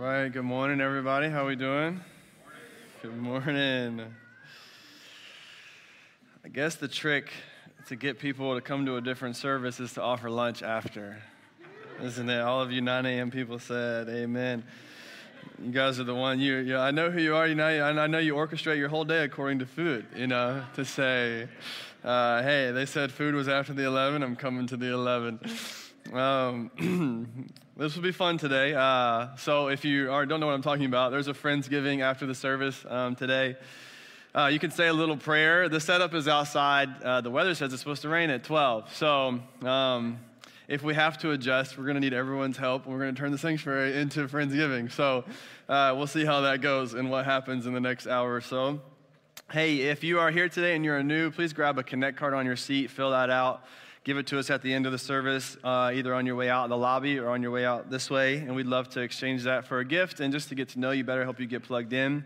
right, good morning, everybody. How are we doing? Good morning. I guess the trick to get people to come to a different service is to offer lunch after, isn't it? All of you 9 a.m. people said, "Amen." You guys are the one. You, you I know who you are. You know, I know you orchestrate your whole day according to food. You know, to say, uh, "Hey, they said food was after the 11. I'm coming to the 11." Um, this will be fun today. Uh, so, if you are, don't know what I'm talking about, there's a Friendsgiving after the service um, today. Uh, you can say a little prayer. The setup is outside. Uh, the weather says it's supposed to rain at 12. So, um, if we have to adjust, we're going to need everyone's help. We're going to turn the sanctuary into Friendsgiving. So, uh, we'll see how that goes and what happens in the next hour or so. Hey, if you are here today and you're new, please grab a Connect card on your seat, fill that out give it to us at the end of the service, uh, either on your way out in the lobby or on your way out this way. And we'd love to exchange that for a gift and just to get to know you better, help you get plugged in.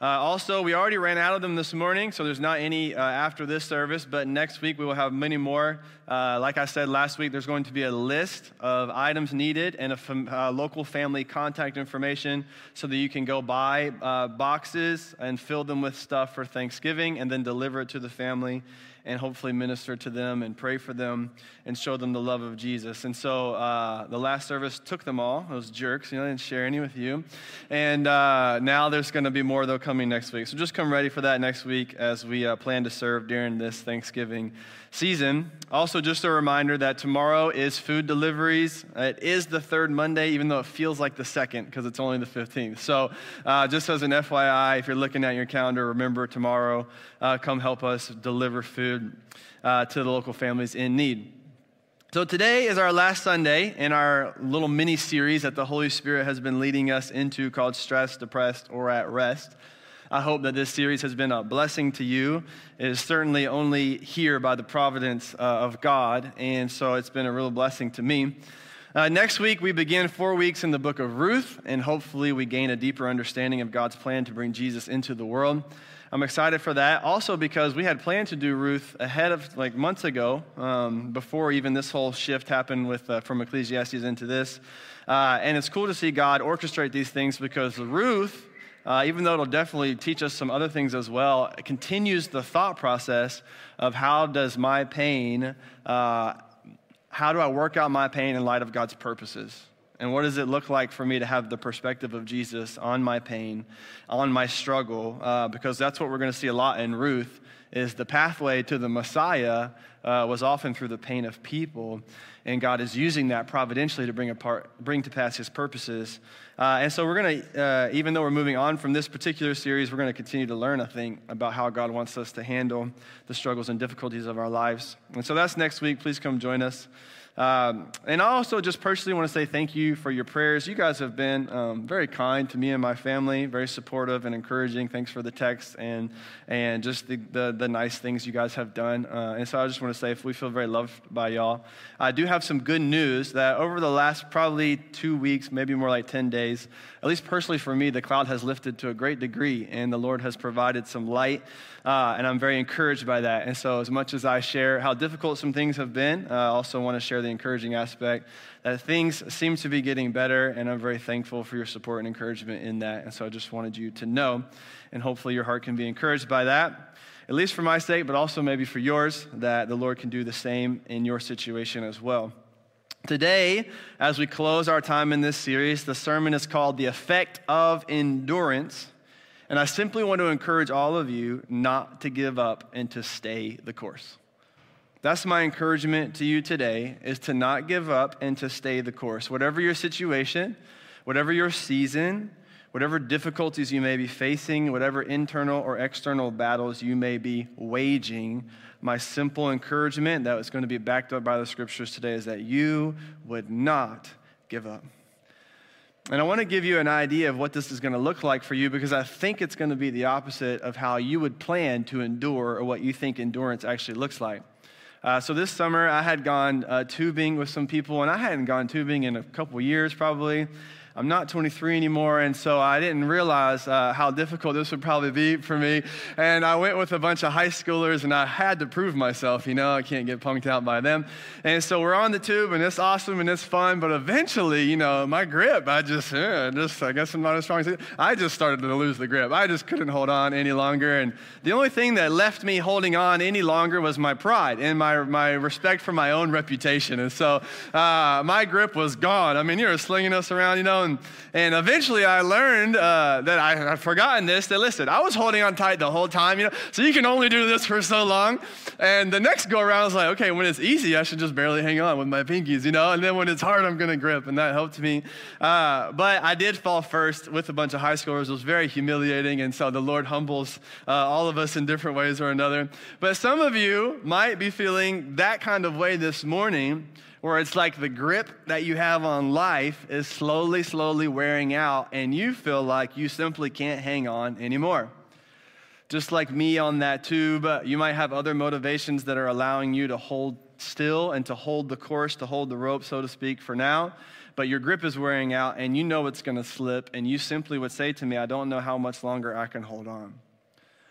Uh, also, we already ran out of them this morning, so there's not any uh, after this service, but next week we will have many more. Uh, like I said last week, there's going to be a list of items needed and a fam- uh, local family contact information so that you can go buy uh, boxes and fill them with stuff for Thanksgiving and then deliver it to the family and hopefully minister to them and pray for them and show them the love of Jesus. And so uh, the last service took them all, those jerks, you know, I didn't share any with you. And uh, now there's going to be more, though, coming next week. So just come ready for that next week as we uh, plan to serve during this Thanksgiving season. Also, just a reminder that tomorrow is food deliveries. It is the third Monday, even though it feels like the second because it's only the 15th. So, uh, just as an FYI, if you're looking at your calendar, remember tomorrow, uh, come help us deliver food uh, to the local families in need. So, today is our last Sunday in our little mini series that the Holy Spirit has been leading us into called Stressed, Depressed, or at Rest. I hope that this series has been a blessing to you. It is certainly only here by the providence uh, of God, and so it's been a real blessing to me. Uh, next week, we begin four weeks in the book of Ruth, and hopefully, we gain a deeper understanding of God's plan to bring Jesus into the world. I'm excited for that. Also, because we had planned to do Ruth ahead of like months ago, um, before even this whole shift happened with uh, from Ecclesiastes into this. Uh, and it's cool to see God orchestrate these things because Ruth uh, even though it'll definitely teach us some other things as well, continues the thought process of how does my pain, uh, how do I work out my pain in light of God's purposes? And what does it look like for me to have the perspective of Jesus on my pain, on my struggle? Uh, because that's what we're going to see a lot in Ruth is the pathway to the Messiah uh, was often through the pain of people, and God is using that providentially to bring, apart, bring to pass His purposes. Uh, and so we're going to, uh, even though we're moving on from this particular series, we're going to continue to learn, I think, about how God wants us to handle the struggles and difficulties of our lives. And so that's next week. Please come join us. Um, and I also just personally want to say thank you for your prayers. You guys have been um, very kind to me and my family, very supportive and encouraging. Thanks for the text and, and just the, the, the nice things you guys have done. Uh, and so I just want to say if we feel very loved by y'all. I do have some good news that over the last probably two weeks, maybe more like 10 days, at least personally for me, the cloud has lifted to a great degree and the Lord has provided some light. Uh, and I'm very encouraged by that. And so, as much as I share how difficult some things have been, uh, I also want to share the encouraging aspect that things seem to be getting better. And I'm very thankful for your support and encouragement in that. And so, I just wanted you to know, and hopefully, your heart can be encouraged by that at least for my sake, but also maybe for yours, that the Lord can do the same in your situation as well. Today, as we close our time in this series, the sermon is called The Effect of Endurance. And I simply want to encourage all of you not to give up and to stay the course. That's my encouragement to you today is to not give up and to stay the course. Whatever your situation, whatever your season, whatever difficulties you may be facing, whatever internal or external battles you may be waging, my simple encouragement that is going to be backed up by the scriptures today is that you would not give up. And I want to give you an idea of what this is going to look like for you because I think it's going to be the opposite of how you would plan to endure or what you think endurance actually looks like. Uh, so this summer, I had gone uh, tubing with some people, and I hadn't gone tubing in a couple years probably. I'm not 23 anymore, and so I didn't realize uh, how difficult this would probably be for me. And I went with a bunch of high schoolers, and I had to prove myself. You know, I can't get punked out by them. And so we're on the tube, and it's awesome and it's fun. But eventually, you know, my grip, I just, uh, just I guess I'm not as strong as I just started to lose the grip. I just couldn't hold on any longer. And the only thing that left me holding on any longer was my pride and my, my respect for my own reputation. And so uh, my grip was gone. I mean, you were slinging us around, you know, and, and eventually I learned uh, that I had forgotten this, that listen, I was holding on tight the whole time, you know, so you can only do this for so long. And the next go around, I was like, okay, when it's easy, I should just barely hang on with my pinkies, you know, and then when it's hard, I'm to grip. And that helped me. Uh, but I did fall first with a bunch of high schoolers. It was very humiliating. And so the Lord humbles uh, all of us in different ways or another. But some of you might be feeling that kind of way this morning where it's like the grip that you have on life is slowly, slowly wearing out, and you feel like you simply can't hang on anymore. Just like me on that tube, you might have other motivations that are allowing you to hold still and to hold the course, to hold the rope, so to speak, for now. But your grip is wearing out, and you know it's going to slip, and you simply would say to me, I don't know how much longer I can hold on.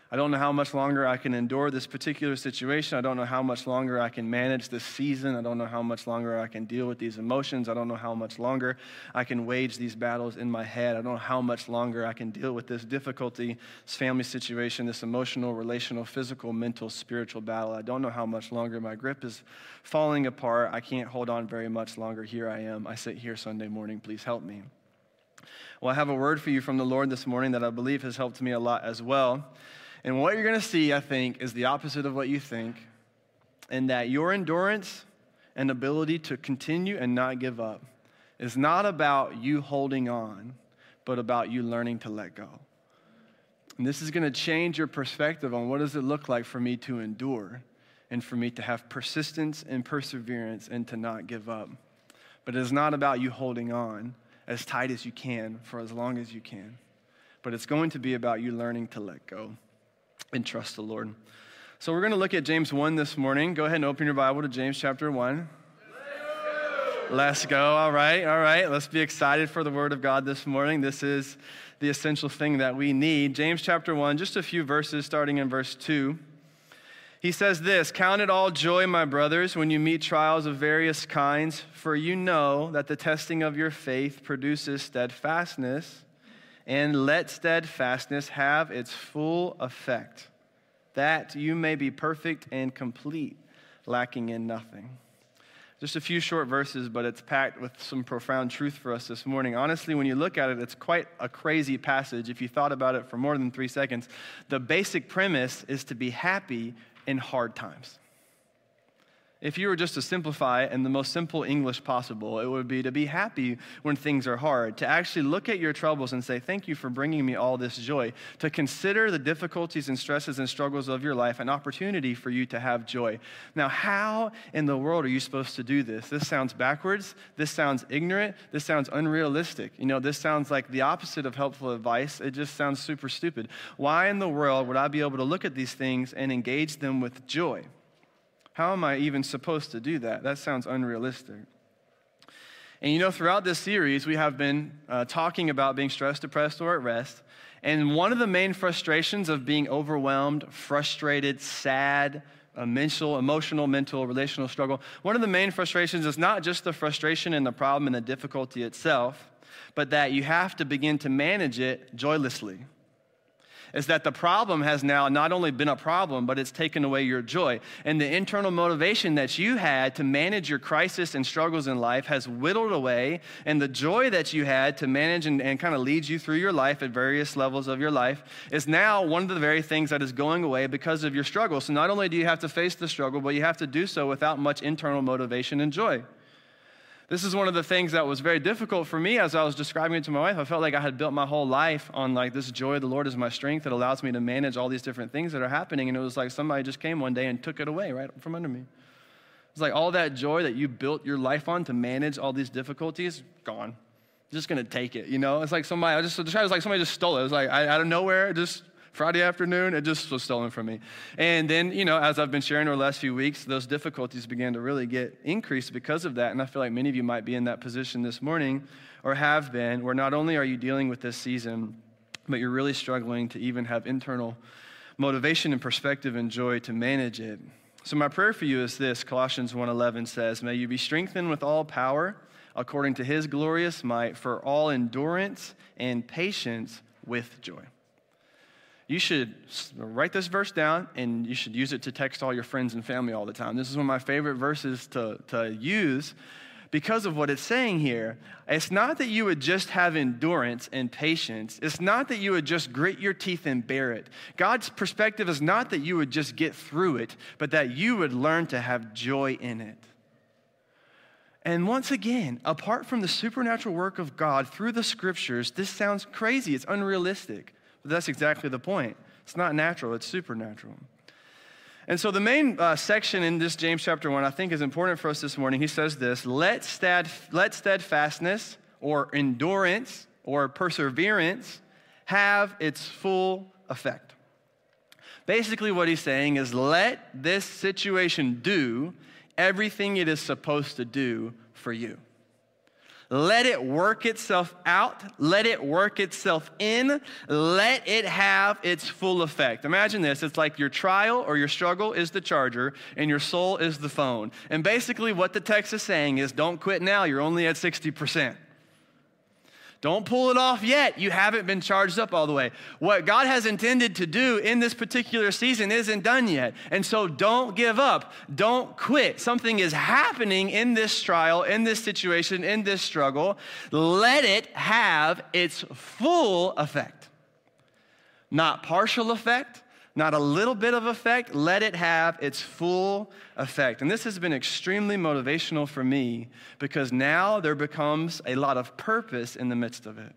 I don't know how much longer I can endure this particular situation. I don't know how much longer I can manage this season. I don't know how much longer I can deal with these emotions. I don't know how much longer I can wage these battles in my head. I don't know how much longer I can deal with this difficulty, this family situation, this emotional, relational, physical, mental, spiritual battle. I don't know how much longer my grip is falling apart. I can't hold on very much longer. Here I am. I sit here Sunday morning. Please help me. Well, I have a word for you from the Lord this morning that I believe has helped me a lot as well. And what you're going to see, I think, is the opposite of what you think, and that your endurance and ability to continue and not give up is not about you holding on, but about you learning to let go. And this is going to change your perspective on what does it look like for me to endure and for me to have persistence and perseverance and to not give up. But it is not about you holding on as tight as you can for as long as you can. But it's going to be about you learning to let go and trust the Lord. So we're going to look at James 1 this morning. Go ahead and open your Bible to James chapter 1. Let's go. All right, all right. Let's be excited for the Word of God this morning. This is the essential thing that we need. James chapter 1, just a few verses starting in verse 2. He says this Count it all joy, my brothers, when you meet trials of various kinds, for you know that the testing of your faith produces steadfastness and let steadfastness have its full effect, that you may be perfect and complete, lacking in nothing. Just a few short verses, but it's packed with some profound truth for us this morning. Honestly, when you look at it, it's quite a crazy passage. If you thought about it for more than three seconds, the basic premise is to be happy in hard times. If you were just to simplify in the most simple English possible, it would be to be happy when things are hard, to actually look at your troubles and say, Thank you for bringing me all this joy, to consider the difficulties and stresses and struggles of your life an opportunity for you to have joy. Now, how in the world are you supposed to do this? This sounds backwards. This sounds ignorant. This sounds unrealistic. You know, this sounds like the opposite of helpful advice. It just sounds super stupid. Why in the world would I be able to look at these things and engage them with joy? How am I even supposed to do that? That sounds unrealistic. And you know, throughout this series, we have been uh, talking about being stressed, depressed, or at rest. And one of the main frustrations of being overwhelmed, frustrated, sad, mental, emotional, mental, relational struggle, one of the main frustrations is not just the frustration and the problem and the difficulty itself, but that you have to begin to manage it joylessly is that the problem has now not only been a problem, but it's taken away your joy. And the internal motivation that you had to manage your crisis and struggles in life has whittled away. And the joy that you had to manage and, and kind of lead you through your life at various levels of your life is now one of the very things that is going away because of your struggle. So not only do you have to face the struggle, but you have to do so without much internal motivation and joy. This is one of the things that was very difficult for me as I was describing it to my wife. I felt like I had built my whole life on like this joy of the Lord is my strength that allows me to manage all these different things that are happening. And it was like somebody just came one day and took it away right from under me. It's like all that joy that you built your life on to manage all these difficulties, gone. Just gonna take it, you know? It's like somebody, I just described it like somebody just stole it. It was like out of nowhere, just Friday afternoon, it just was stolen from me. And then, you know, as I've been sharing over the last few weeks, those difficulties began to really get increased because of that. And I feel like many of you might be in that position this morning or have been, where not only are you dealing with this season, but you're really struggling to even have internal motivation and perspective and joy to manage it. So my prayer for you is this Colossians 1:11 says, "May you be strengthened with all power according to his glorious might for all endurance and patience with joy." You should write this verse down and you should use it to text all your friends and family all the time. This is one of my favorite verses to, to use because of what it's saying here. It's not that you would just have endurance and patience. It's not that you would just grit your teeth and bear it. God's perspective is not that you would just get through it, but that you would learn to have joy in it. And once again, apart from the supernatural work of God through the scriptures, this sounds crazy. It's unrealistic. That's exactly the point. It's not natural, it's supernatural. And so, the main uh, section in this James chapter 1 I think is important for us this morning. He says this let, let steadfastness or endurance or perseverance have its full effect. Basically, what he's saying is let this situation do everything it is supposed to do for you. Let it work itself out. Let it work itself in. Let it have its full effect. Imagine this it's like your trial or your struggle is the charger, and your soul is the phone. And basically, what the text is saying is don't quit now, you're only at 60%. Don't pull it off yet. You haven't been charged up all the way. What God has intended to do in this particular season isn't done yet. And so don't give up. Don't quit. Something is happening in this trial, in this situation, in this struggle. Let it have its full effect, not partial effect not a little bit of effect, let it have its full effect. And this has been extremely motivational for me because now there becomes a lot of purpose in the midst of it.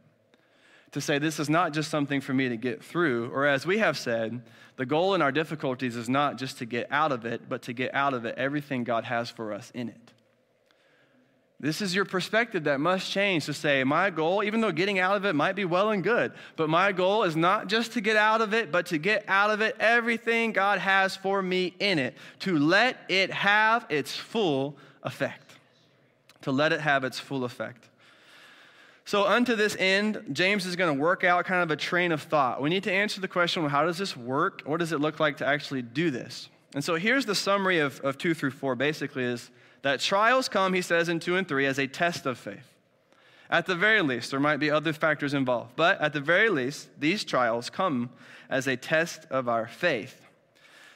To say this is not just something for me to get through, or as we have said, the goal in our difficulties is not just to get out of it, but to get out of it everything God has for us in it. This is your perspective that must change to say, my goal, even though getting out of it might be well and good, but my goal is not just to get out of it, but to get out of it everything God has for me in it, to let it have its full effect. To let it have its full effect. So, unto this end, James is going to work out kind of a train of thought. We need to answer the question well, how does this work? What does it look like to actually do this? And so, here's the summary of, of two through four basically is that trials come, he says in 2 and 3, as a test of faith. At the very least, there might be other factors involved, but at the very least, these trials come as a test of our faith.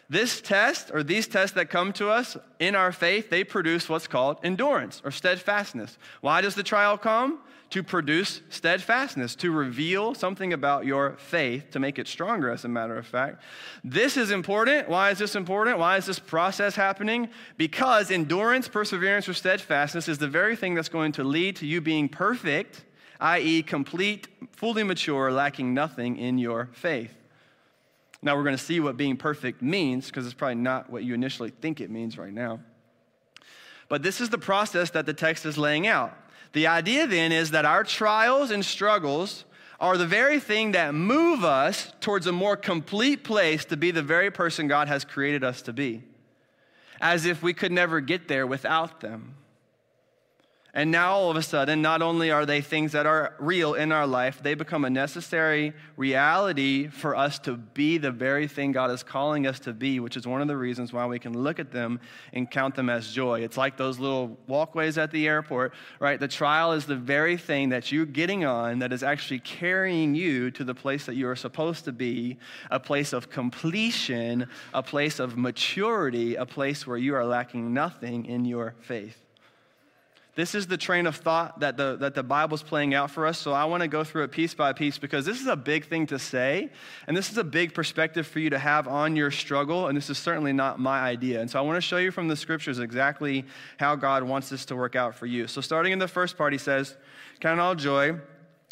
This test, or these tests that come to us in our faith, they produce what's called endurance or steadfastness. Why does the trial come? To produce steadfastness, to reveal something about your faith, to make it stronger, as a matter of fact. This is important. Why is this important? Why is this process happening? Because endurance, perseverance, or steadfastness is the very thing that's going to lead to you being perfect, i.e., complete, fully mature, lacking nothing in your faith. Now, we're going to see what being perfect means because it's probably not what you initially think it means right now. But this is the process that the text is laying out. The idea then is that our trials and struggles are the very thing that move us towards a more complete place to be the very person God has created us to be, as if we could never get there without them. And now all of a sudden, not only are they things that are real in our life, they become a necessary reality for us to be the very thing God is calling us to be, which is one of the reasons why we can look at them and count them as joy. It's like those little walkways at the airport, right? The trial is the very thing that you're getting on that is actually carrying you to the place that you are supposed to be a place of completion, a place of maturity, a place where you are lacking nothing in your faith. This is the train of thought that the, that the Bible's playing out for us. So I want to go through it piece by piece because this is a big thing to say. And this is a big perspective for you to have on your struggle. And this is certainly not my idea. And so I want to show you from the scriptures exactly how God wants this to work out for you. So starting in the first part, he says, Count all joy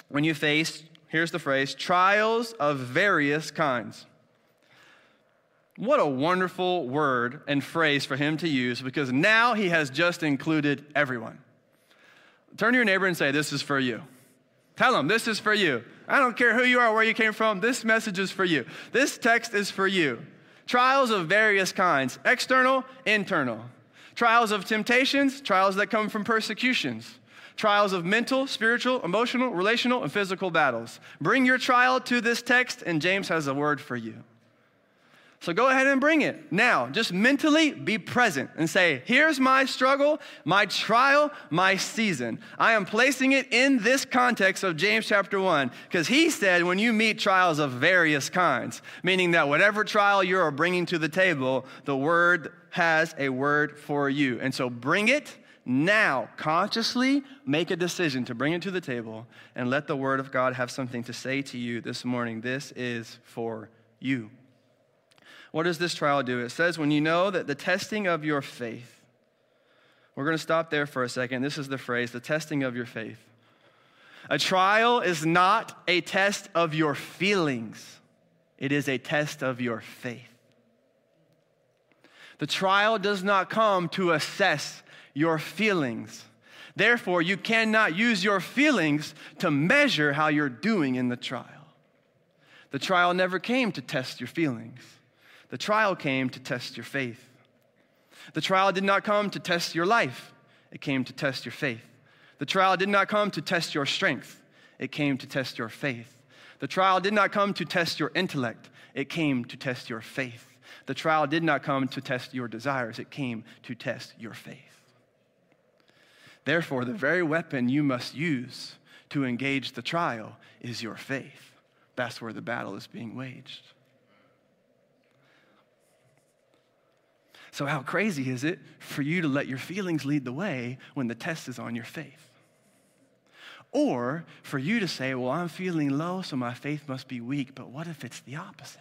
when you face, here's the phrase, trials of various kinds. What a wonderful word and phrase for him to use because now he has just included everyone. Turn to your neighbor and say, This is for you. Tell them this is for you. I don't care who you are, where you came from, this message is for you. This text is for you. Trials of various kinds external, internal. Trials of temptations, trials that come from persecutions. Trials of mental, spiritual, emotional, relational, and physical battles. Bring your trial to this text, and James has a word for you. So go ahead and bring it. Now, just mentally be present and say, Here's my struggle, my trial, my season. I am placing it in this context of James chapter 1, because he said, When you meet trials of various kinds, meaning that whatever trial you are bringing to the table, the word has a word for you. And so bring it now. Consciously make a decision to bring it to the table and let the word of God have something to say to you this morning. This is for you. What does this trial do? It says, when you know that the testing of your faith, we're going to stop there for a second. This is the phrase the testing of your faith. A trial is not a test of your feelings, it is a test of your faith. The trial does not come to assess your feelings. Therefore, you cannot use your feelings to measure how you're doing in the trial. The trial never came to test your feelings. The trial came to test your faith. The trial did not come to test your life, it came to test your faith. The trial did not come to test your strength, it came to test your faith. The trial did not come to test your intellect, it came to test your faith. The trial did not come to test your desires, it came to test your faith. Therefore, the very weapon you must use to engage the trial is your faith. That's where the battle is being waged. So, how crazy is it for you to let your feelings lead the way when the test is on your faith? Or for you to say, Well, I'm feeling low, so my faith must be weak. But what if it's the opposite?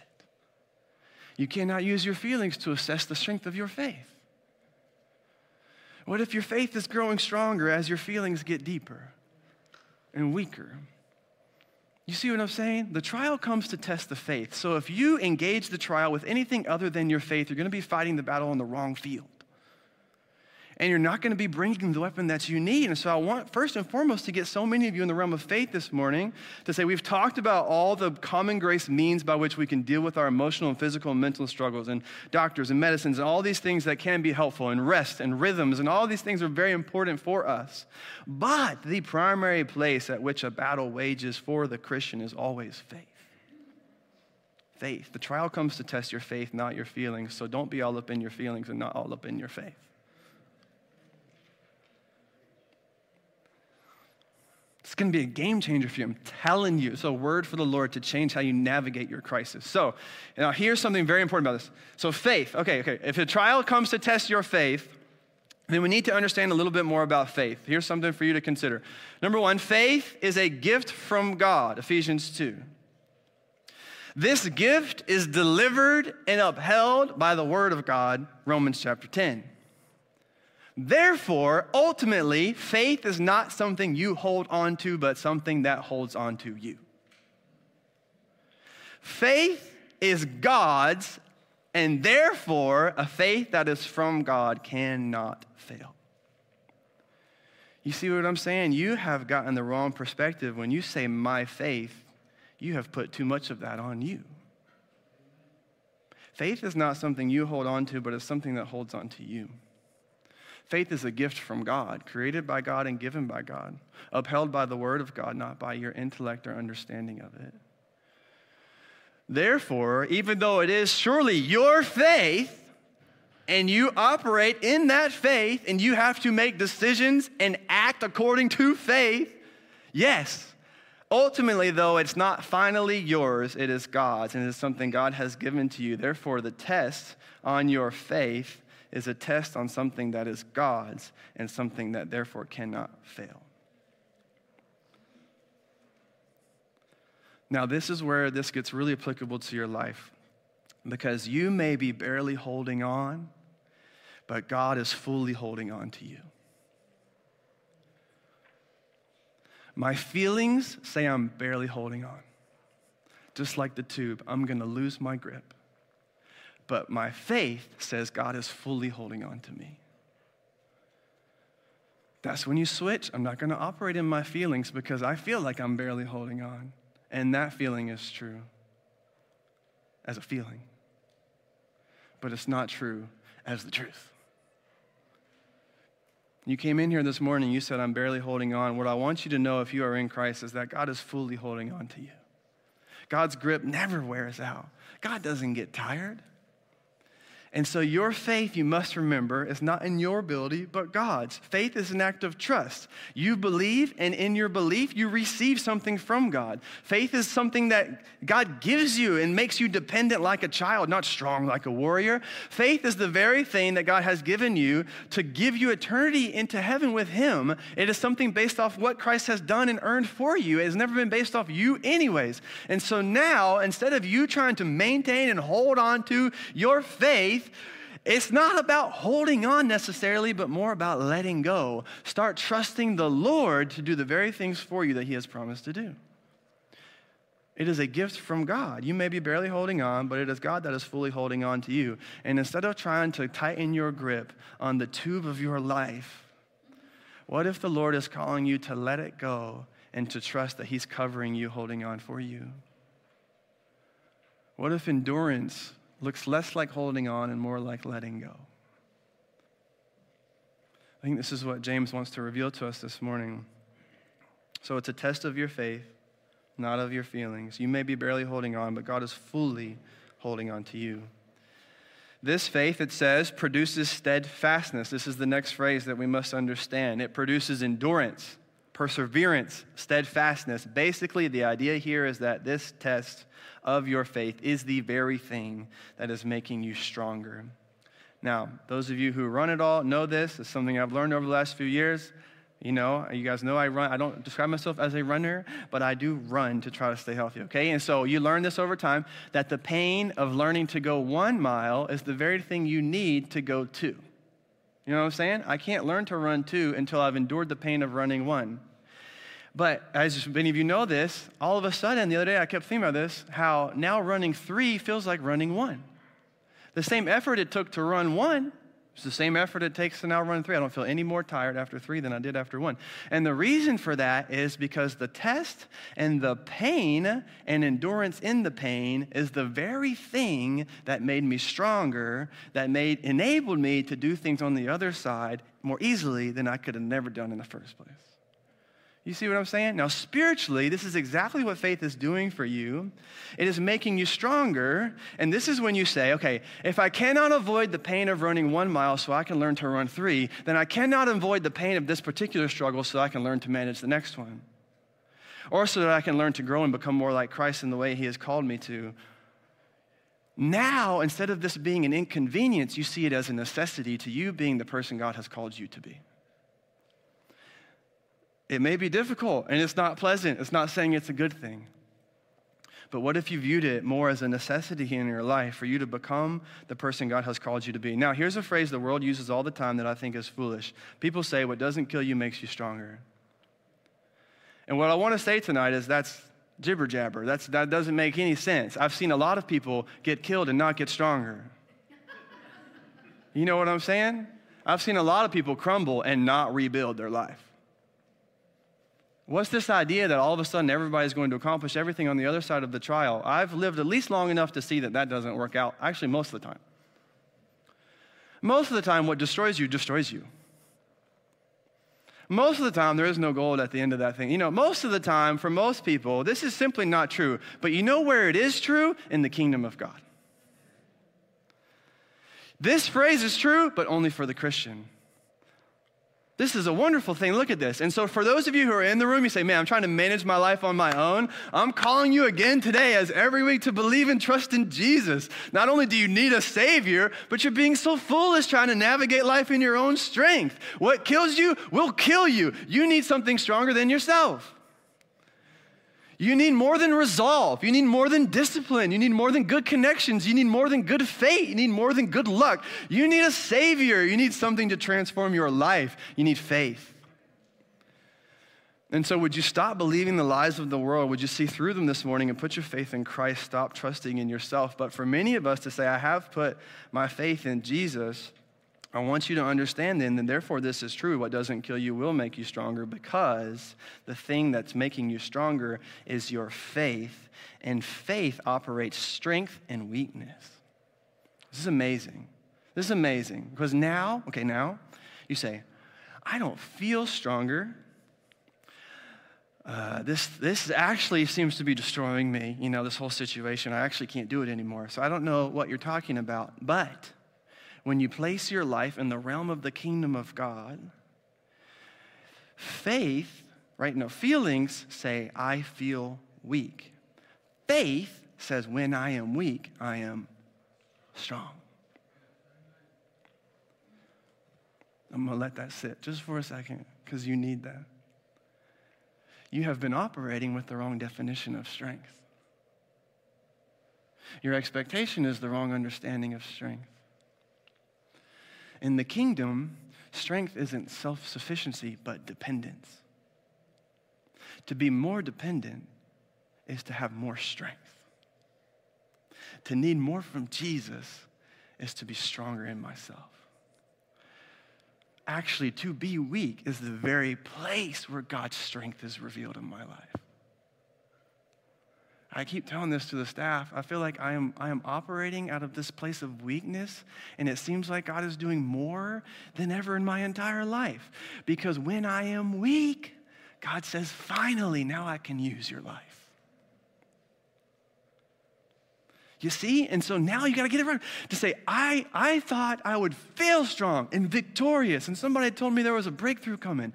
You cannot use your feelings to assess the strength of your faith. What if your faith is growing stronger as your feelings get deeper and weaker? You see what I'm saying? The trial comes to test the faith. So if you engage the trial with anything other than your faith, you're going to be fighting the battle on the wrong field. And you're not going to be bringing the weapon that you need. And so I want, first and foremost, to get so many of you in the realm of faith this morning to say we've talked about all the common grace means by which we can deal with our emotional and physical and mental struggles, and doctors and medicines, and all these things that can be helpful, and rest and rhythms, and all these things are very important for us. But the primary place at which a battle wages for the Christian is always faith faith. The trial comes to test your faith, not your feelings. So don't be all up in your feelings and not all up in your faith. It's going to be a game changer for you. I'm telling you. It's a word for the Lord to change how you navigate your crisis. So, now here's something very important about this. So, faith. Okay, okay. If a trial comes to test your faith, then we need to understand a little bit more about faith. Here's something for you to consider. Number one, faith is a gift from God, Ephesians 2. This gift is delivered and upheld by the word of God, Romans chapter 10. Therefore, ultimately, faith is not something you hold on to, but something that holds on to you. Faith is God's, and therefore, a faith that is from God cannot fail. You see what I'm saying? You have gotten the wrong perspective. When you say my faith, you have put too much of that on you. Faith is not something you hold on to, but it's something that holds on to you. Faith is a gift from God, created by God and given by God, upheld by the word of God, not by your intellect or understanding of it. Therefore, even though it is surely your faith, and you operate in that faith, and you have to make decisions and act according to faith, yes. Ultimately, though, it's not finally yours, it is God's, and it is something God has given to you. Therefore, the test on your faith is a test on something that is God's and something that therefore cannot fail. Now, this is where this gets really applicable to your life because you may be barely holding on, but God is fully holding on to you. My feelings say I'm barely holding on. Just like the tube, I'm going to lose my grip but my faith says God is fully holding on to me. That's when you switch. I'm not going to operate in my feelings because I feel like I'm barely holding on. And that feeling is true as a feeling, but it's not true as the truth. You came in here this morning, you said, I'm barely holding on. What I want you to know if you are in Christ is that God is fully holding on to you. God's grip never wears out, God doesn't get tired. And so, your faith, you must remember, is not in your ability, but God's. Faith is an act of trust. You believe, and in your belief, you receive something from God. Faith is something that God gives you and makes you dependent like a child, not strong like a warrior. Faith is the very thing that God has given you to give you eternity into heaven with Him. It is something based off what Christ has done and earned for you. It has never been based off you, anyways. And so now, instead of you trying to maintain and hold on to your faith, faith, it's not about holding on necessarily, but more about letting go. Start trusting the Lord to do the very things for you that He has promised to do. It is a gift from God. You may be barely holding on, but it is God that is fully holding on to you. And instead of trying to tighten your grip on the tube of your life, what if the Lord is calling you to let it go and to trust that He's covering you, holding on for you? What if endurance looks less like holding on and more like letting go. I think this is what James wants to reveal to us this morning. So it's a test of your faith, not of your feelings. You may be barely holding on, but God is fully holding on to you. This faith, it says, produces steadfastness. This is the next phrase that we must understand. It produces endurance, perseverance, steadfastness. Basically, the idea here is that this test of your faith is the very thing that is making you stronger. Now, those of you who run it all know this. It's something I've learned over the last few years. You know, you guys know I run. I don't describe myself as a runner, but I do run to try to stay healthy, okay? And so you learn this over time that the pain of learning to go one mile is the very thing you need to go two. You know what I'm saying? I can't learn to run two until I've endured the pain of running one. But as many of you know this, all of a sudden, the other day I kept thinking about this how now running three feels like running one. The same effort it took to run one it's the same effort it takes to now run three. I don't feel any more tired after three than I did after one. And the reason for that is because the test and the pain and endurance in the pain is the very thing that made me stronger, that made enabled me to do things on the other side more easily than I could have never done in the first place. You see what I'm saying? Now, spiritually, this is exactly what faith is doing for you. It is making you stronger. And this is when you say, okay, if I cannot avoid the pain of running one mile so I can learn to run three, then I cannot avoid the pain of this particular struggle so I can learn to manage the next one. Or so that I can learn to grow and become more like Christ in the way He has called me to. Now, instead of this being an inconvenience, you see it as a necessity to you being the person God has called you to be. It may be difficult and it's not pleasant. It's not saying it's a good thing. But what if you viewed it more as a necessity in your life for you to become the person God has called you to be? Now, here's a phrase the world uses all the time that I think is foolish. People say, What doesn't kill you makes you stronger. And what I want to say tonight is that's jibber jabber. That's, that doesn't make any sense. I've seen a lot of people get killed and not get stronger. You know what I'm saying? I've seen a lot of people crumble and not rebuild their life. What's this idea that all of a sudden everybody's going to accomplish everything on the other side of the trial? I've lived at least long enough to see that that doesn't work out, actually, most of the time. Most of the time, what destroys you destroys you. Most of the time, there is no gold at the end of that thing. You know, most of the time, for most people, this is simply not true. But you know where it is true? In the kingdom of God. This phrase is true, but only for the Christian. This is a wonderful thing. Look at this. And so, for those of you who are in the room, you say, Man, I'm trying to manage my life on my own. I'm calling you again today, as every week, to believe and trust in Jesus. Not only do you need a Savior, but you're being so foolish trying to navigate life in your own strength. What kills you will kill you. You need something stronger than yourself. You need more than resolve. You need more than discipline. You need more than good connections. You need more than good faith. You need more than good luck. You need a Savior. You need something to transform your life. You need faith. And so, would you stop believing the lies of the world? Would you see through them this morning and put your faith in Christ? Stop trusting in yourself. But for many of us to say, I have put my faith in Jesus, I want you to understand then that therefore this is true. What doesn't kill you will make you stronger because the thing that's making you stronger is your faith, and faith operates strength and weakness. This is amazing. This is amazing because now, okay, now you say, I don't feel stronger. Uh, this, this actually seems to be destroying me, you know, this whole situation. I actually can't do it anymore. So I don't know what you're talking about. But when you place your life in the realm of the kingdom of God, faith, right? No, feelings say, I feel weak. Faith says, when I am weak, I am strong. I'm going to let that sit just for a second because you need that. You have been operating with the wrong definition of strength. Your expectation is the wrong understanding of strength. In the kingdom, strength isn't self sufficiency, but dependence. To be more dependent is to have more strength. To need more from Jesus is to be stronger in myself. Actually, to be weak is the very place where God's strength is revealed in my life. I keep telling this to the staff. I feel like I am, I am operating out of this place of weakness, and it seems like God is doing more than ever in my entire life. Because when I am weak, God says, finally, now I can use your life. You see? And so now you got to get it right to say, I, I thought I would feel strong and victorious. And somebody told me there was a breakthrough coming.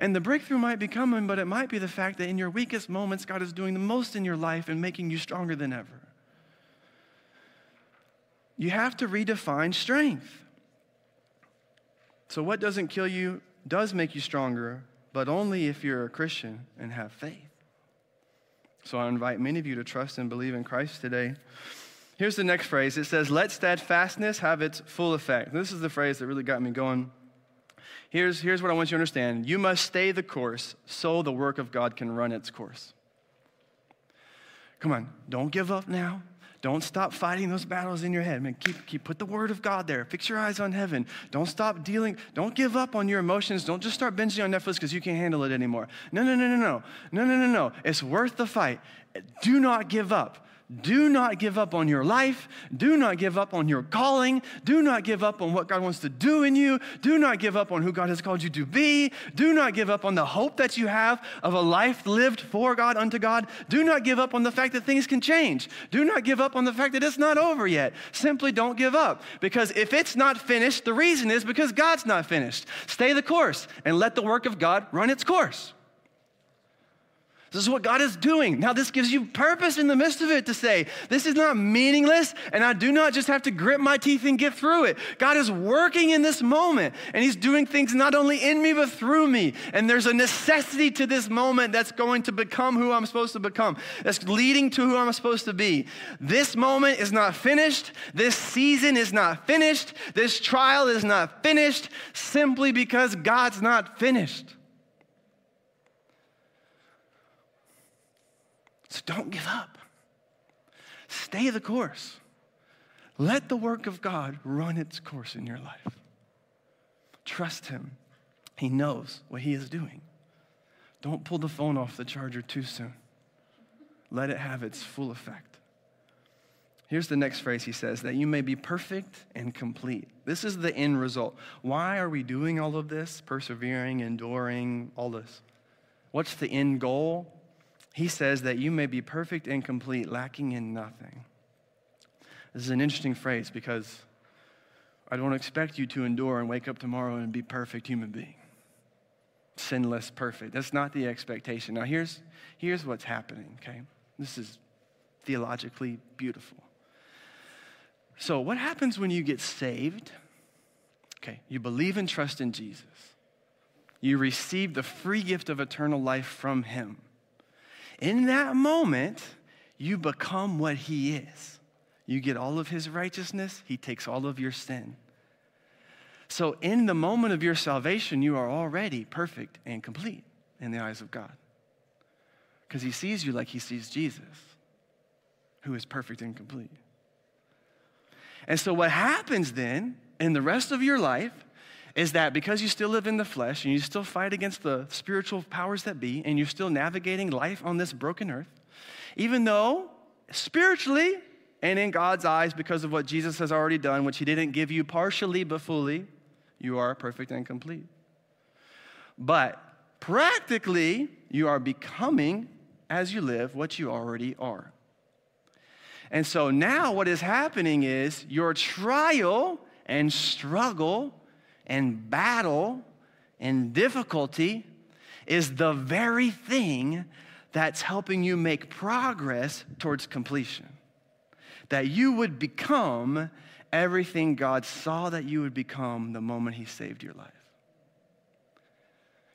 And the breakthrough might be coming, but it might be the fact that in your weakest moments, God is doing the most in your life and making you stronger than ever. You have to redefine strength. So, what doesn't kill you does make you stronger, but only if you're a Christian and have faith. So, I invite many of you to trust and believe in Christ today. Here's the next phrase it says, Let steadfastness have its full effect. This is the phrase that really got me going. Here's, here's what I want you to understand you must stay the course so the work of God can run its course. Come on, don't give up now. Don't stop fighting those battles in your head. Man, keep, keep put the word of God there. Fix your eyes on heaven. Don't stop dealing. Don't give up on your emotions. Don't just start binging on Netflix because you can't handle it anymore. No, no, no, no, no. No, no, no, no. It's worth the fight. Do not give up. Do not give up on your life. Do not give up on your calling. Do not give up on what God wants to do in you. Do not give up on who God has called you to be. Do not give up on the hope that you have of a life lived for God, unto God. Do not give up on the fact that things can change. Do not give up on the fact that it's not over yet. Simply don't give up. Because if it's not finished, the reason is because God's not finished. Stay the course and let the work of God run its course. This is what God is doing. Now, this gives you purpose in the midst of it to say, this is not meaningless, and I do not just have to grit my teeth and get through it. God is working in this moment, and He's doing things not only in me, but through me. And there's a necessity to this moment that's going to become who I'm supposed to become, that's leading to who I'm supposed to be. This moment is not finished. This season is not finished. This trial is not finished simply because God's not finished. So don't give up. Stay the course. Let the work of God run its course in your life. Trust Him. He knows what He is doing. Don't pull the phone off the charger too soon. Let it have its full effect. Here's the next phrase he says that you may be perfect and complete. This is the end result. Why are we doing all of this? Persevering, enduring, all this. What's the end goal? He says that you may be perfect and complete, lacking in nothing. This is an interesting phrase because I don't expect you to endure and wake up tomorrow and be perfect human being. Sinless, perfect. That's not the expectation. Now, here's, here's what's happening, okay? This is theologically beautiful. So, what happens when you get saved? Okay, you believe and trust in Jesus. You receive the free gift of eternal life from Him in that moment, you become what He is. You get all of His righteousness, He takes all of your sin. So, in the moment of your salvation, you are already perfect and complete in the eyes of God. Because He sees you like He sees Jesus, who is perfect and complete. And so, what happens then in the rest of your life is that because you still live in the flesh and you still fight against the spiritual powers that be and you're still navigating life on this broken earth, even though spiritually and in God's eyes, because of what Jesus has already done, which He didn't give you partially but fully, you are perfect and complete. But practically, you are becoming, as you live, what you already are. And so now what is happening is your trial and struggle and battle and difficulty is the very thing that's helping you make progress towards completion. That you would become everything God saw that you would become the moment He saved your life.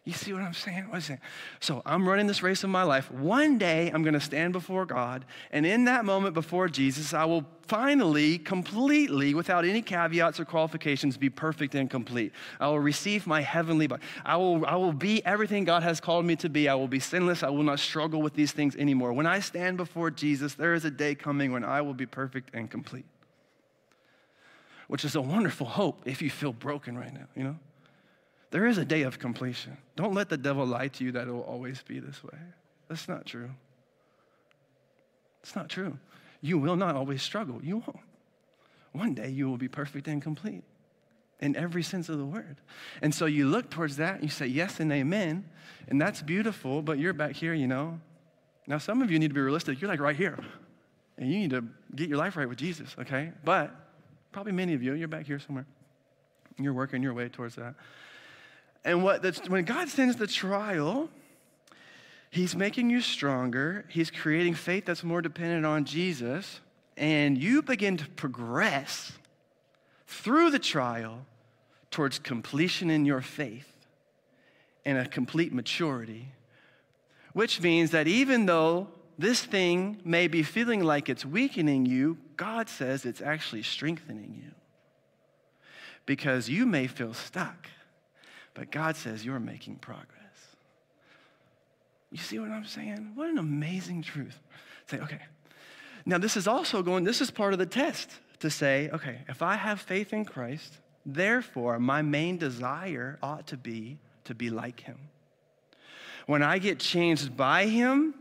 You see what I'm saying? What I'm saying? So I'm running this race of my life. One day I'm going to stand before God, and in that moment before Jesus, I will finally, completely, without any caveats or qualifications, be perfect and complete. I will receive my heavenly body. I will, I will be everything God has called me to be. I will be sinless. I will not struggle with these things anymore. When I stand before Jesus, there is a day coming when I will be perfect and complete, which is a wonderful hope if you feel broken right now, you know? There is a day of completion. Don't let the devil lie to you that it will always be this way. That's not true. It's not true. You will not always struggle. You won't. One day you will be perfect and complete in every sense of the word. And so you look towards that and you say yes and amen, and that's beautiful, but you're back here, you know. Now, some of you need to be realistic. You're like right here, and you need to get your life right with Jesus, okay? But probably many of you, you're back here somewhere. You're working your way towards that. And what when God sends the trial, He's making you stronger. He's creating faith that's more dependent on Jesus. And you begin to progress through the trial towards completion in your faith and a complete maturity. Which means that even though this thing may be feeling like it's weakening you, God says it's actually strengthening you. Because you may feel stuck. But God says you're making progress. You see what I'm saying? What an amazing truth. Say, okay. Now, this is also going, this is part of the test to say, okay, if I have faith in Christ, therefore my main desire ought to be to be like him. When I get changed by him,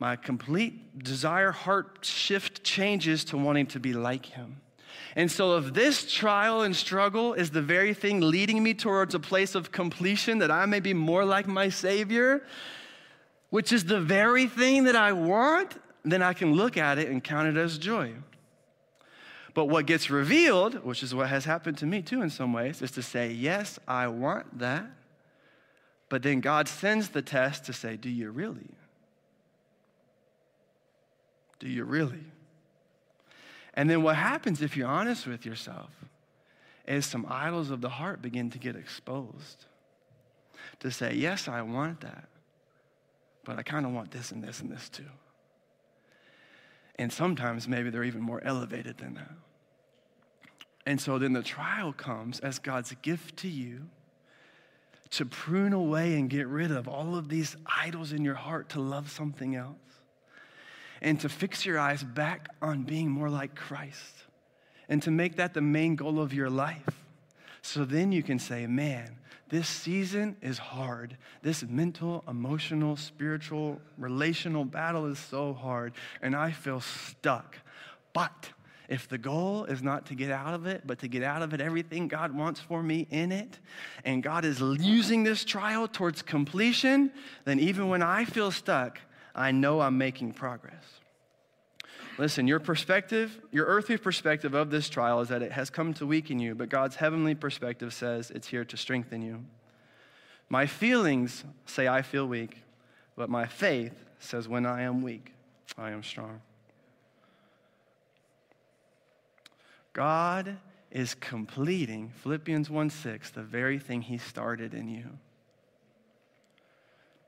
my complete desire, heart shift changes to wanting to be like him. And so, if this trial and struggle is the very thing leading me towards a place of completion that I may be more like my Savior, which is the very thing that I want, then I can look at it and count it as joy. But what gets revealed, which is what has happened to me too in some ways, is to say, Yes, I want that. But then God sends the test to say, Do you really? Do you really? And then what happens if you're honest with yourself is some idols of the heart begin to get exposed. To say, yes, I want that, but I kind of want this and this and this too. And sometimes maybe they're even more elevated than that. And so then the trial comes as God's gift to you to prune away and get rid of all of these idols in your heart to love something else and to fix your eyes back on being more like Christ and to make that the main goal of your life. So then you can say, man, this season is hard. This mental, emotional, spiritual, relational battle is so hard, and I feel stuck. But if the goal is not to get out of it, but to get out of it everything God wants for me in it, and God is using this trial towards completion, then even when I feel stuck, I know I'm making progress. Listen, your perspective, your earthly perspective of this trial is that it has come to weaken you, but God's heavenly perspective says it's here to strengthen you. My feelings say I feel weak, but my faith says when I am weak, I am strong. God is completing, Philippians 1 6, the very thing He started in you.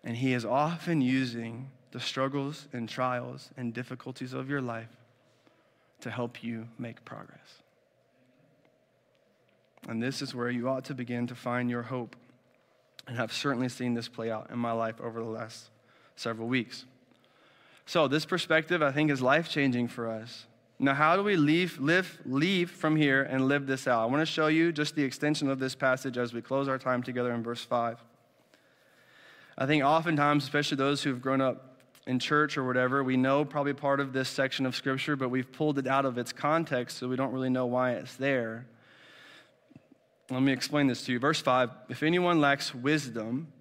And He is often using the struggles and trials and difficulties of your life to help you make progress. And this is where you ought to begin to find your hope. And I've certainly seen this play out in my life over the last several weeks. So, this perspective, I think, is life changing for us Now, how do we leave, live, leave from here and live this out? I want to show you just the extension of this passage as we close our time together in verse 5. I think oftentimes, especially those who've grown up in church or whatever, we know probably part of this section of Scripture, but we've pulled it out of its context, so we don't really know why it's there. Let me explain this to you. Verse 5 If anyone lacks wisdom,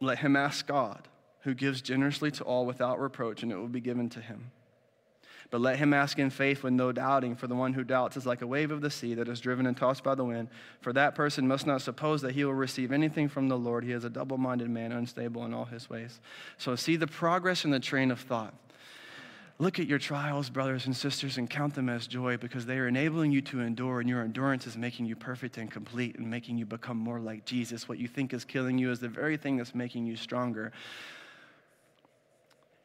let him ask God, who gives generously to all without reproach, and it will be given to him. But let him ask in faith with no doubting, for the one who doubts is like a wave of the sea that is driven and tossed by the wind. For that person must not suppose that he will receive anything from the Lord. He is a double minded man, unstable in all his ways. So see the progress in the train of thought. Look at your trials, brothers and sisters, and count them as joy because they are enabling you to endure, and your endurance is making you perfect and complete and making you become more like Jesus. What you think is killing you is the very thing that's making you stronger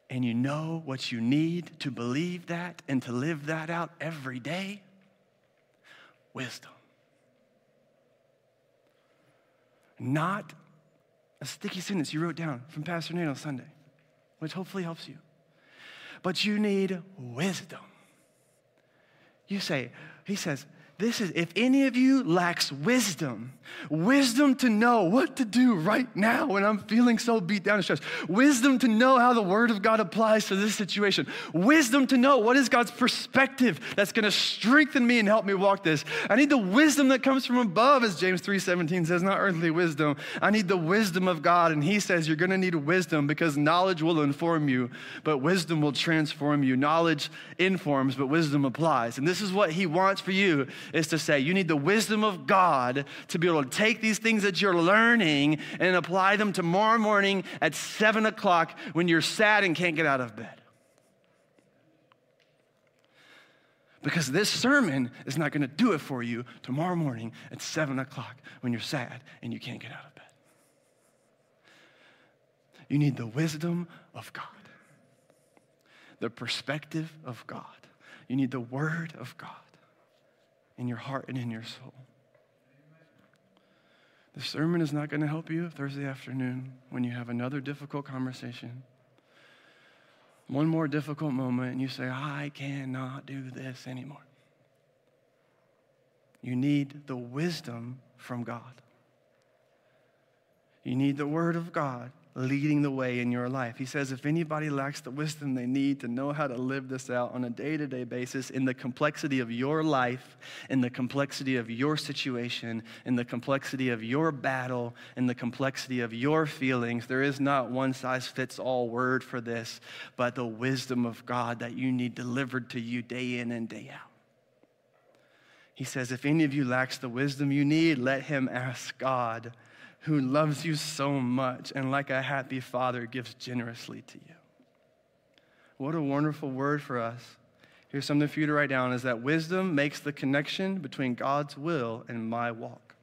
and you know what you need to believe that and to live that out every day? Wisdom. Not a sticky sentence you wrote down from Pastor Nate on Sunday, which hopefully helps you. But you need wisdom. You say, he says, this is, if any of you lacks wisdom, wisdom to know what to do right now when I'm feeling so beat down and stressed, wisdom to know how the Word of God applies to this situation, wisdom to know what is God's perspective that's to strengthen me and help me walk this. I need the wisdom that comes from above, as James 3:17 says, not earthly wisdom. I need the wisdom of God, and He says you're to need wisdom because knowledge will inform you, but wisdom will transform you. Knowledge informs, but wisdom applies, and this is what He wants for you is to say you need the wisdom of God to be able to take these things that you're learning and apply them tomorrow morning at seven o'clock when you're sad and can't get out of bed. Because this sermon is not going to do it for you tomorrow morning at seven o'clock when you're sad and you can't get out of bed. You need the wisdom of God, the perspective of God. You need the word of God in your heart and in your soul. The sermon is not going to help you Thursday afternoon when you have another difficult conversation. One more difficult moment, and you say, I cannot do this anymore. You need the wisdom from God. You need the Word of God leading the way in your life. He says, if anybody lacks the wisdom they need to know how to live this out on a day to day basis in the complexity of your life, in the complexity of your situation, in the complexity of your battle, in the complexity of your feelings, there is not one size fits all word for this, but the wisdom of God that you need delivered to you day in and day out. He says, if any of you lacks the wisdom you need, let him ask God who loves you so much and, like a happy father, gives generously to you. What a wonderful word for us. Here's something for you to write down is that wisdom makes the connection between God's will and my walk.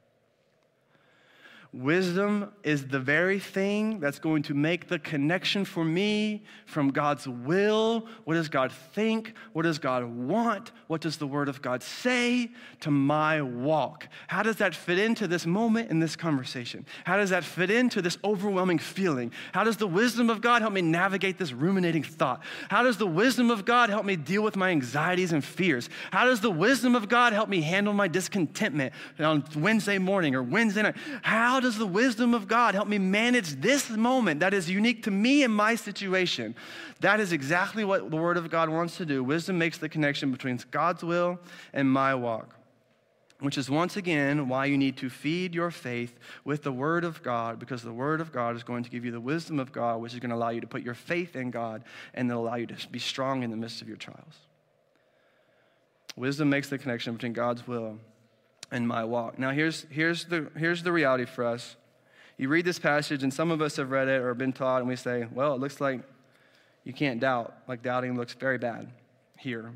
Wisdom is the very thing that's going to make the connection for me from God's will. What does God think? What does God want? What does the Word of God say to my walk? How does that fit into this moment in this conversation? How does that fit into this overwhelming feeling? How does the wisdom of God help me navigate this ruminating thought? How does the wisdom of God help me deal with my anxieties and fears? How does the wisdom of God help me handle my discontentment on Wednesday morning or Wednesday night? How does the wisdom of God help me manage this moment that is unique to me and my situation? That is exactly what the Word of God wants to do. Wisdom makes the connection between God's will and my walk which is once again why you need to feed your faith with the Word of God, because the Word of God is going to give you the wisdom of God, which is going to allow you to put your faith in God and then allow you to be strong in the midst of your trials. Wisdom makes the connection between God's will and my walk. Now, here's, here's, the, here's the reality for us. You read this passage, and some of us have read it or been taught, and we say, well, it looks like you can't doubt. Like doubting looks very bad here.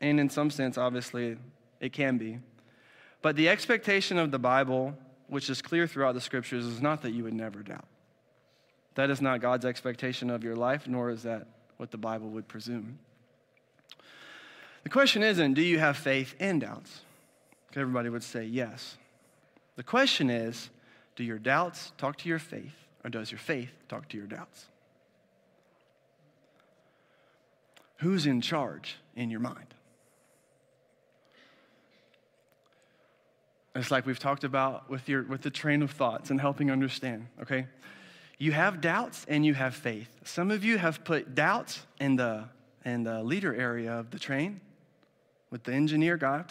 And in some sense, obviously, it can be. But the expectation of the Bible, which is clear throughout the scriptures, is not that you would never doubt. That is not God's expectation of your life, nor is that what the Bible would presume. The question isn't, do you have faith in doubts? Everybody would say yes. The question is do your doubts talk to your faith, or does your faith talk to your doubts? Who's in charge in your mind? It's like we've talked about with, your, with the train of thoughts and helping understand, okay? You have doubts and you have faith. Some of you have put doubts in the, in the leader area of the train, with the engineer guy,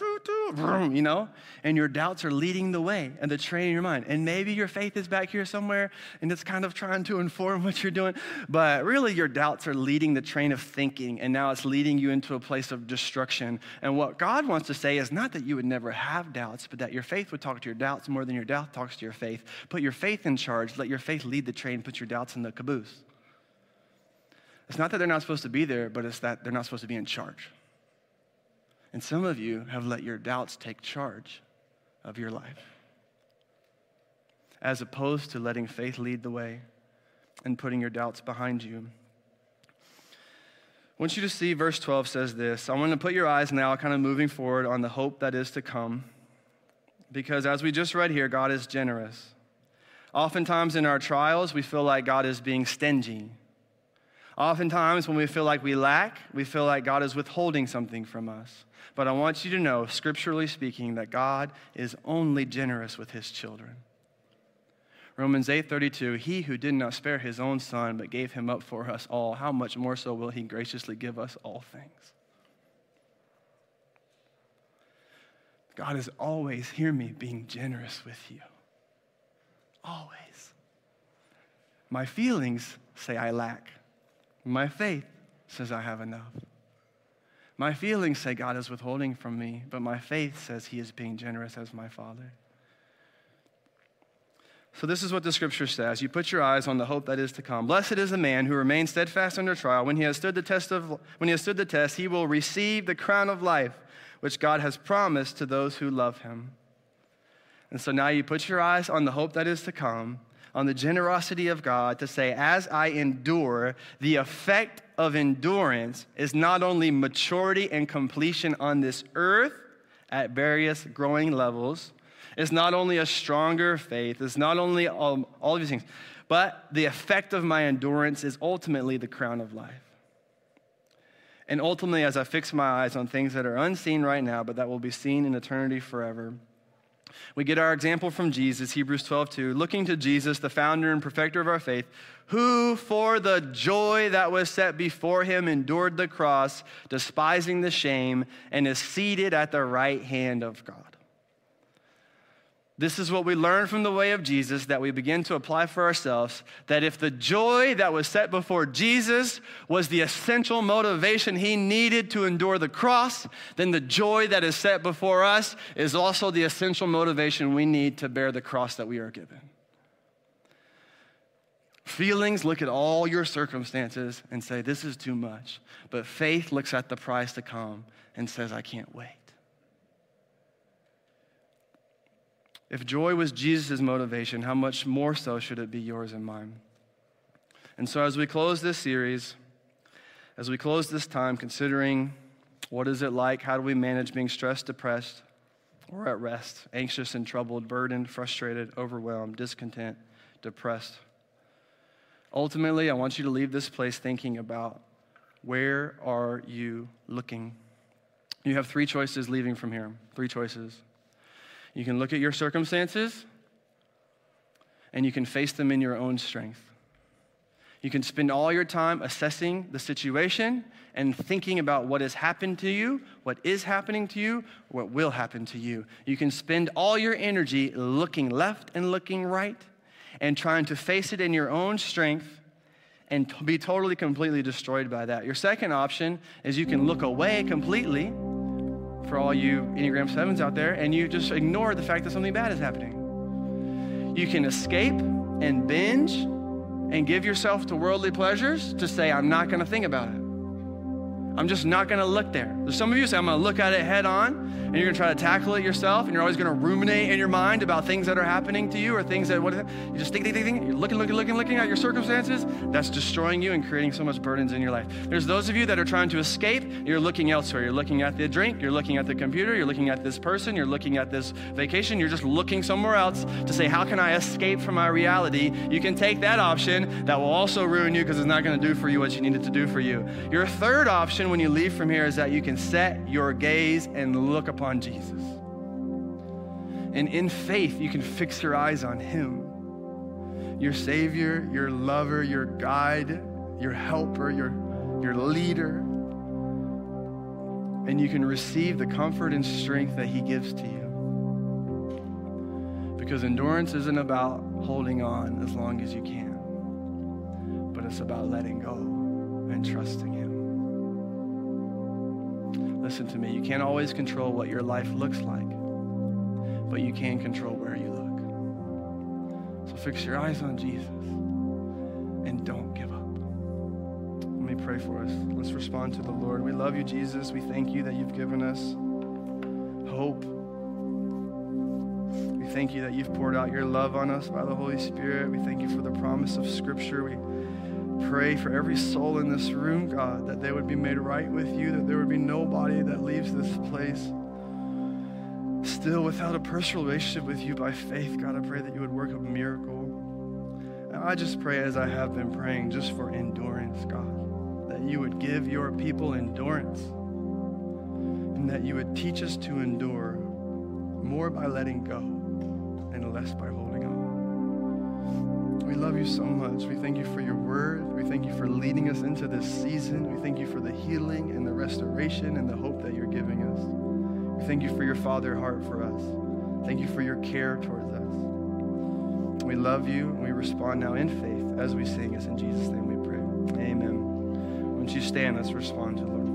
you know, and your doubts are leading the way and the train in your mind. And maybe your faith is back here somewhere and it's kind of trying to inform what you're doing, but really your doubts are leading the train of thinking and now it's leading you into a place of destruction. And what God wants to say is not that you would never have doubts, but that your faith would talk to your doubts more than your doubt talks to your faith. Put your faith in charge, let your faith lead the train, put your doubts in the caboose. It's not that they're not supposed to be there, but it's that they're not supposed to be in charge. And some of you have let your doubts take charge of your life, as opposed to letting faith lead the way and putting your doubts behind you. I want you to see verse 12 says this. I want to put your eyes now, kind of moving forward, on the hope that is to come. Because as we just read here, God is generous. Oftentimes in our trials, we feel like God is being stingy. Oftentimes, when we feel like we lack, we feel like God is withholding something from us. But I want you to know, scripturally speaking, that God is only generous with his children. Romans 8:32 He who did not spare his own son but gave him up for us all how much more so will he graciously give us all things God is always hear me being generous with you always my feelings say I lack my faith says I have enough my feelings say God is withholding from me, but my faith says He is being generous as my Father. So, this is what the scripture says. You put your eyes on the hope that is to come. Blessed is the man who remains steadfast under trial. When he has stood the test, of, when he has stood the test, he will receive the crown of life, which God has promised to those who love him. And so now you put your eyes on the hope that is to come, on the generosity of God to say, as I endure, the effect of endurance is not only maturity and completion on this earth at various growing levels, it's not only a stronger faith, it's not only all, all of these things, but the effect of my endurance is ultimately the crown of life. And ultimately, as I fix my eyes on things that are unseen right now, but that will be seen in eternity forever, we get our example from Jesus, Hebrews 12, 2. Looking to Jesus, the founder and perfecter of our faith, who for the joy that was set before him endured the cross, despising the shame, and is seated at the right hand of God. This is what we learn from the way of Jesus that we begin to apply for ourselves. That if the joy that was set before Jesus was the essential motivation he needed to endure the cross, then the joy that is set before us is also the essential motivation we need to bear the cross that we are given. Feelings look at all your circumstances and say, This is too much. But faith looks at the price to come and says, I can't wait. If joy was Jesus' motivation, how much more so should it be yours and mine? And so, as we close this series, as we close this time, considering what is it like, how do we manage being stressed, depressed, or at rest, anxious and troubled, burdened, frustrated, overwhelmed, discontent, depressed? Ultimately, I want you to leave this place thinking about where are you looking? You have three choices leaving from here. Three choices. You can look at your circumstances and you can face them in your own strength. You can spend all your time assessing the situation and thinking about what has happened to you, what is happening to you, what will happen to you. You can spend all your energy looking left and looking right and trying to face it in your own strength and be totally, completely destroyed by that. Your second option is you can look away completely for all you Enneagram 7s out there, and you just ignore the fact that something bad is happening. You can escape and binge and give yourself to worldly pleasures to say, I'm not going to think about it. I'm just not going to look there. Some of you say, I'm going to look at it head on, and you're to try to tackle it yourself, and you're always to ruminate in your mind about things that are happening to you or things that, what, you just think, think, think, think, you're looking, looking, looking, looking at your circumstances. That's destroying you and creating so much burdens in your life. There's those of you that are trying to escape, you're looking elsewhere. You're looking at the drink, you're looking at the computer, you're looking at this person, you're looking at this vacation, you're just looking somewhere else to say, how can I escape from my reality? You can take that option that will also ruin you because it's not to do for you what you need it to do for you. Your third option when you leave from here is that you can set your gaze and look upon Jesus. And in faith, you can fix your eyes on Him. Your Savior, your lover, your guide, your helper, your, your leader. And you can receive the comfort and strength that He gives to you. Because endurance isn't about holding on as long as you can, but it's about letting go and trusting Him. Listen to me, you can't always control what your life looks like, but you can control where you look. So fix your eyes on Jesus and don't give up. Let me pray for us. Let's respond to the Lord. We love you, Jesus. We thank you that you've given us hope we thank you that you've poured out your love on us by the Holy Spirit. We thank you for the promise of Scripture. We pray for every soul in this room, God, that they would be made right with you, that there would be nobody that leaves this place still without a personal relationship with you by faith. God, I pray that you would work a miracle. And I just pray, as I have been praying, just for endurance, God, that you would give your people endurance and that you would teach us to endure more by letting go and less by love you so much. We thank you for your word. We thank you for leading us into this season. We thank you for the healing and the restoration and the hope that you're giving us. We thank you for your father heart for us. Thank you for your care towards us. We love you and we respond now in faith as we sing. It's in Jesus' name we pray. Amen. Once you stand, let's respond to the Lord.